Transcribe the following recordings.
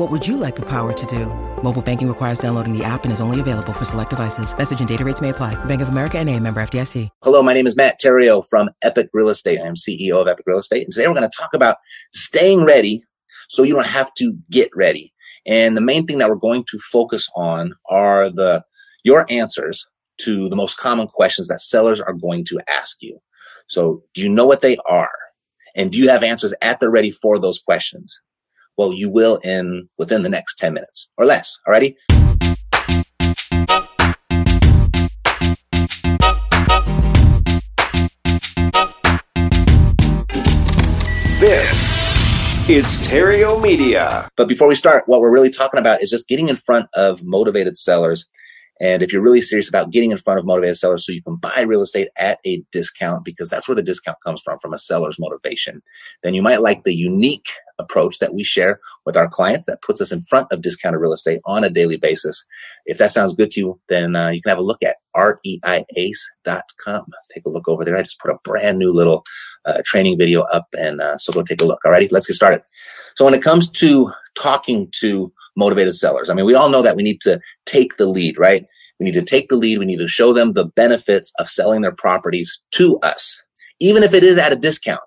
What would you like the power to do? Mobile banking requires downloading the app and is only available for select devices. Message and data rates may apply. Bank of America and a member FDIC. Hello, my name is Matt Theriault from Epic Real Estate. I am CEO of Epic Real Estate. And today we're going to talk about staying ready so you don't have to get ready. And the main thing that we're going to focus on are the your answers to the most common questions that sellers are going to ask you. So do you know what they are? And do you have answers at the ready for those questions? Well, you will in within the next 10 minutes or less. Alrighty. This is Theriault Media. But before we start, what we're really talking about is just getting in front of motivated sellers and if you're really serious about getting in front of motivated sellers so you can buy real estate at a discount, because that's where the discount comes from, from a seller's motivation, then you might like the unique approach that we share with our clients that puts us in front of discounted real estate on a daily basis. If that sounds good to you, then uh, you can have a look at reiace.com. Take a look over there. I just put a brand new little uh, training video up, and uh, so go take a look. All righty, let's get started. So when it comes to talking to motivated sellers. I mean, we all know that we need to take the lead, right? We need to take the lead. We need to show them the benefits of selling their properties to us, even if it is at a discount.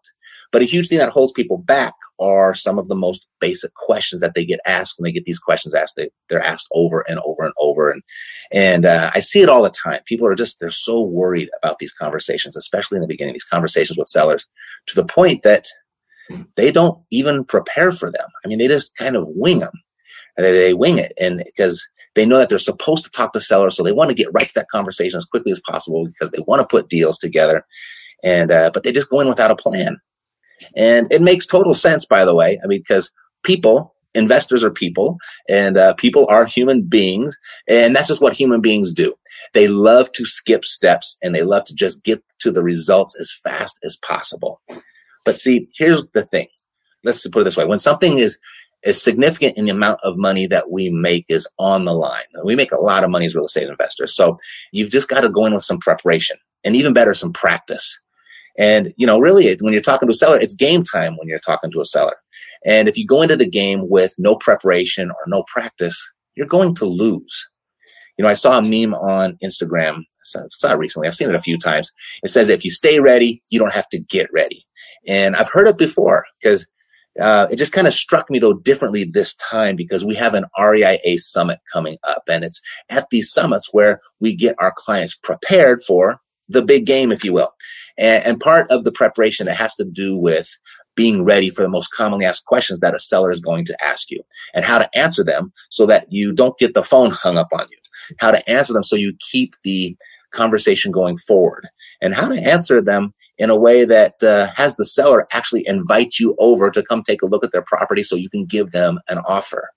But a huge thing that holds people back are some of the most basic questions that they get asked when they get these questions asked. They, they're asked over and over and over. And, and uh, I see it all the time. People are just, they're so worried about these conversations, especially in the beginning, these conversations with sellers to the point that they don't even prepare for them. I mean, they just kind of wing them and they, wing it. And because they know that they're supposed to talk to sellers, so they want to get right to that conversation as quickly as possible because they want to put deals together. And uh, but they just go in without a plan, and it makes total sense, by the way. I mean, because people, investors are people, and uh, people are human beings, and that's just what human beings do. They love to skip steps, and they love to just get to the results as fast as possible. But see, here's the thing. Let's put it this way: when something is is significant in the amount of money that we make is on the line. We make a lot of money as real estate investors. So you've just got to go in with some preparation and even better, some practice. And, you know, really when you're talking to a seller, it's game time when you're talking to a seller. And if you go into the game with no preparation or no practice, you're going to lose. You know, I saw a meme on Instagram. It's not recently. I've seen it a few times. It says, if you stay ready, you don't have to get ready. And I've heard it before because uh, it just kind of struck me though differently this time because we have an REIA summit coming up and it's at these summits where we get our clients prepared for the big game, if you will. And, and part of the preparation, it has to do with being ready for the most commonly asked questions that a seller is going to ask you and how to answer them so that you don't get the phone hung up on you, how to answer them so you keep the conversation going forward and how to answer them in a way that uh, has the seller actually invite you over to come take a look at their property so you can give them an offer.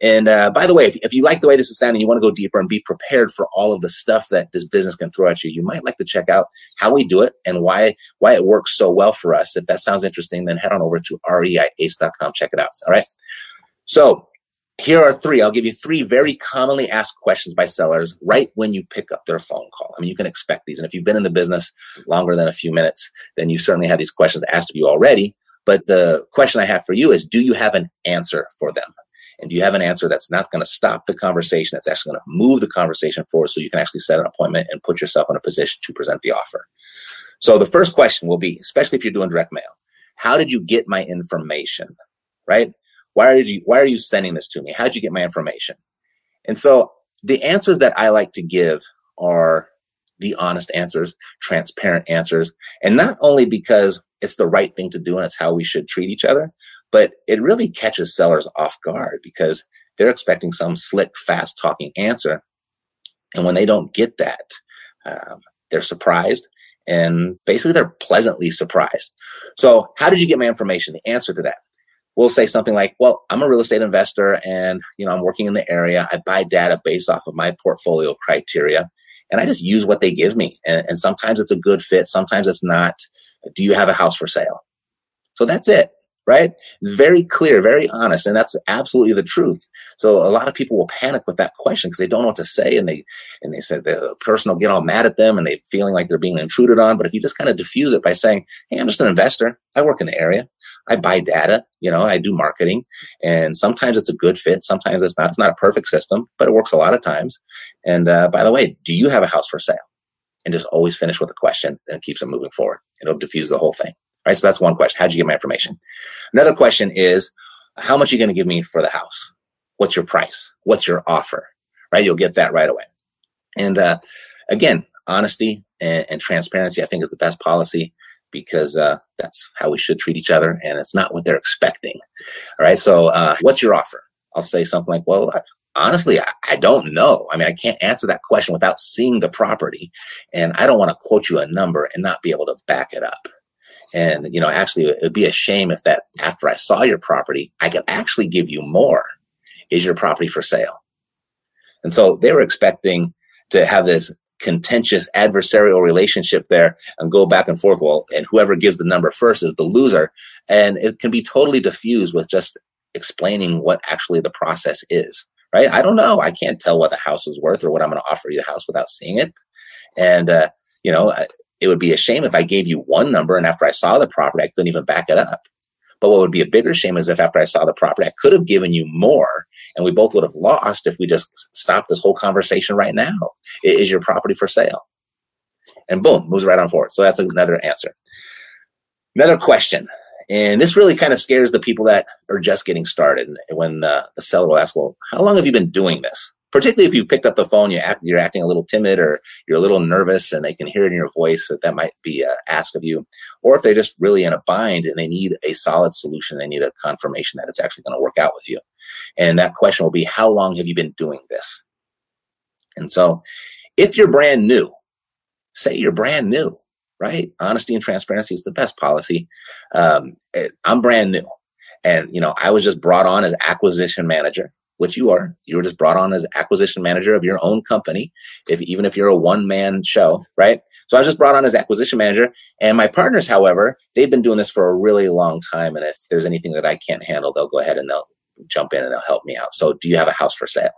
And uh, by the way, if, if you like the way this is sounding, you want to go deeper and be prepared for all of the stuff that this business can throw at you, you might like to check out how we do it and why why it works so well for us. If that sounds interesting, then head on over to reiace.com. Check it out. All right. So here are three. I'll give you three very commonly asked questions by sellers right when you pick up their phone call. I mean, you can expect these. And if you've been in the business longer than a few minutes, then you certainly have these questions asked of you already. But the question I have for you is do you have an answer for them? And do you have an answer that's not going to stop the conversation, that's actually going to move the conversation forward so you can actually set an appointment and put yourself in a position to present the offer? So the first question will be, especially if you're doing direct mail, how did you get my information? Right? Why are you why are you sending this to me? How'd you get my information? And so the answers that I like to give are the honest answers, transparent answers. And not only because it's the right thing to do and it's how we should treat each other, but it really catches sellers off guard because they're expecting some slick, fast talking answer. And when they don't get that, um, they're surprised and basically they're pleasantly surprised. So, how did you get my information? The answer to that we'll say something like, well, I'm a real estate investor and, you know, I'm working in the area. I buy data based off of my portfolio criteria and I just use what they give me. And, and sometimes it's a good fit. Sometimes it's not. Do you have a house for sale? So that's it right? It's very clear, very honest, and that's absolutely the truth. So a lot of people will panic with that question because they don't know what to say, and they and they said the person will get all mad at them, and they feeling like they're being intruded on. But if you just kind of diffuse it by saying, "Hey, I'm just an investor. I work in the area. I buy data. You know, I do marketing, and sometimes it's a good fit. Sometimes it's not. It's not a perfect system, but it works a lot of times. And uh, by the way, do you have a house for sale?" And just always finish with a question, and it keeps them moving forward. It'll diffuse the whole thing. Right. So that's one question. How'd you get my information? Another question is, how much are you going to give me for the house? What's your price? What's your offer? Right. You'll get that right away. And, uh, again, honesty and, and, transparency, I think is the best policy because, uh, that's how we should treat each other. And it's not what they're expecting. All right. So, uh, what's your offer? I'll say something like, well, I, honestly, I, I, don't know. I mean, I can't answer that question without seeing the property. And I don't want to quote you a number and not be able to back it up. And, you know, actually, it'd be a shame if that after I saw your property, I could actually give you more. Is your property for sale? And so they were expecting to have this contentious adversarial relationship there and go back and forth. Well, and whoever gives the number first is the loser. And it can be totally diffused with just explaining what actually the process is, right? I don't know. I can't tell what the house is worth or what I'm going to offer you the house without seeing it. And, uh, you know, it would be a shame if I gave you one number and after I saw the property, I couldn't even back it up. But what would be a bigger shame is if after I saw the property, I could have given you more and we both would have lost if we just stopped this whole conversation right now. Is your property for sale? And boom, moves right on forward. So that's another answer. Another question. And this really kind of scares the people that are just getting started when the, the seller will ask, well, how long have you been doing this? Particularly if you picked up the phone, you act, you're acting a little timid or you're a little nervous and they can hear it in your voice that that might be uh, asked of you. Or if they're just really in a bind and they need a solid solution, they need a confirmation that it's actually going to work out with you. And that question will be, how long have you been doing this? And so if you're brand new, say you're brand new, right? Honesty and transparency is the best policy. Um, eh, I'm brand new. And, you know, I was just brought on as acquisition manager which you are. You were just brought on as acquisition manager of your own company, if even if you're a one man show, right? So I was just brought on as acquisition manager. And my partners, however, they've been doing this for a really long time. And if there's anything that I can't handle, they'll go ahead and they'll jump in and they'll help me out. So do you have a house for sale?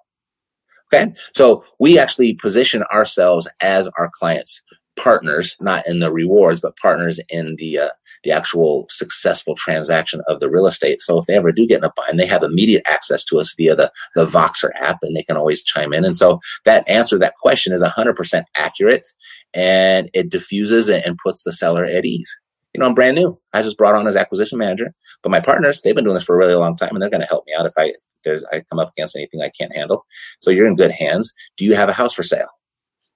Okay. So we actually position ourselves as our clients partners, not in the rewards, but partners in the uh, the actual successful transaction of the real estate. So if they ever do get in a bind, they have immediate access to us via the the Voxer app, and they can always chime in. And so that answer, that question, is 100% accurate, and it diffuses and puts the seller at ease. You know, I'm brand new. I just brought on as acquisition manager, but my partners, they've been doing this for a really long time, and they're going to help me out if I there's I come up against anything I can't handle. So you're in good hands. Do you have a house for sale?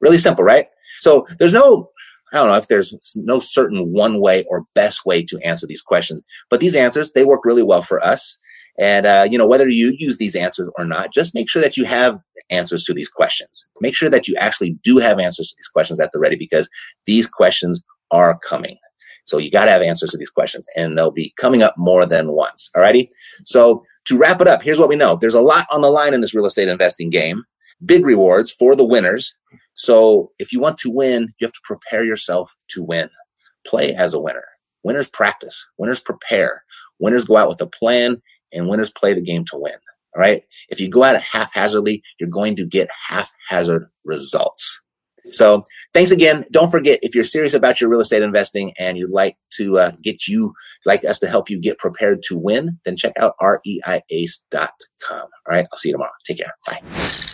Really simple, right? So there's no, I don't know if there's no certain one way or best way to answer these questions, but these answers, they work really well for us. And, uh, you know, whether you use these answers or not, just make sure that you have answers to these questions. Make sure that you actually do have answers to these questions at the ready because these questions are coming. So you got to have answers to these questions and they'll be coming up more than once. Alrighty. So to wrap it up, here's what we know. There's a lot on the line in this real estate investing game. Big rewards for the winners. So if you want to win, you have to prepare yourself to win. Play as a winner. Winners practice. Winners prepare. Winners go out with a plan and winners play the game to win. All right. If you go out haphazardly, you're going to get haphazard results. So thanks again. Don't forget if you're serious about your real estate investing and you'd like to uh, get you, like us to help you get prepared to win, then check out reiace.com. All right. I'll see you tomorrow. Take care. Bye.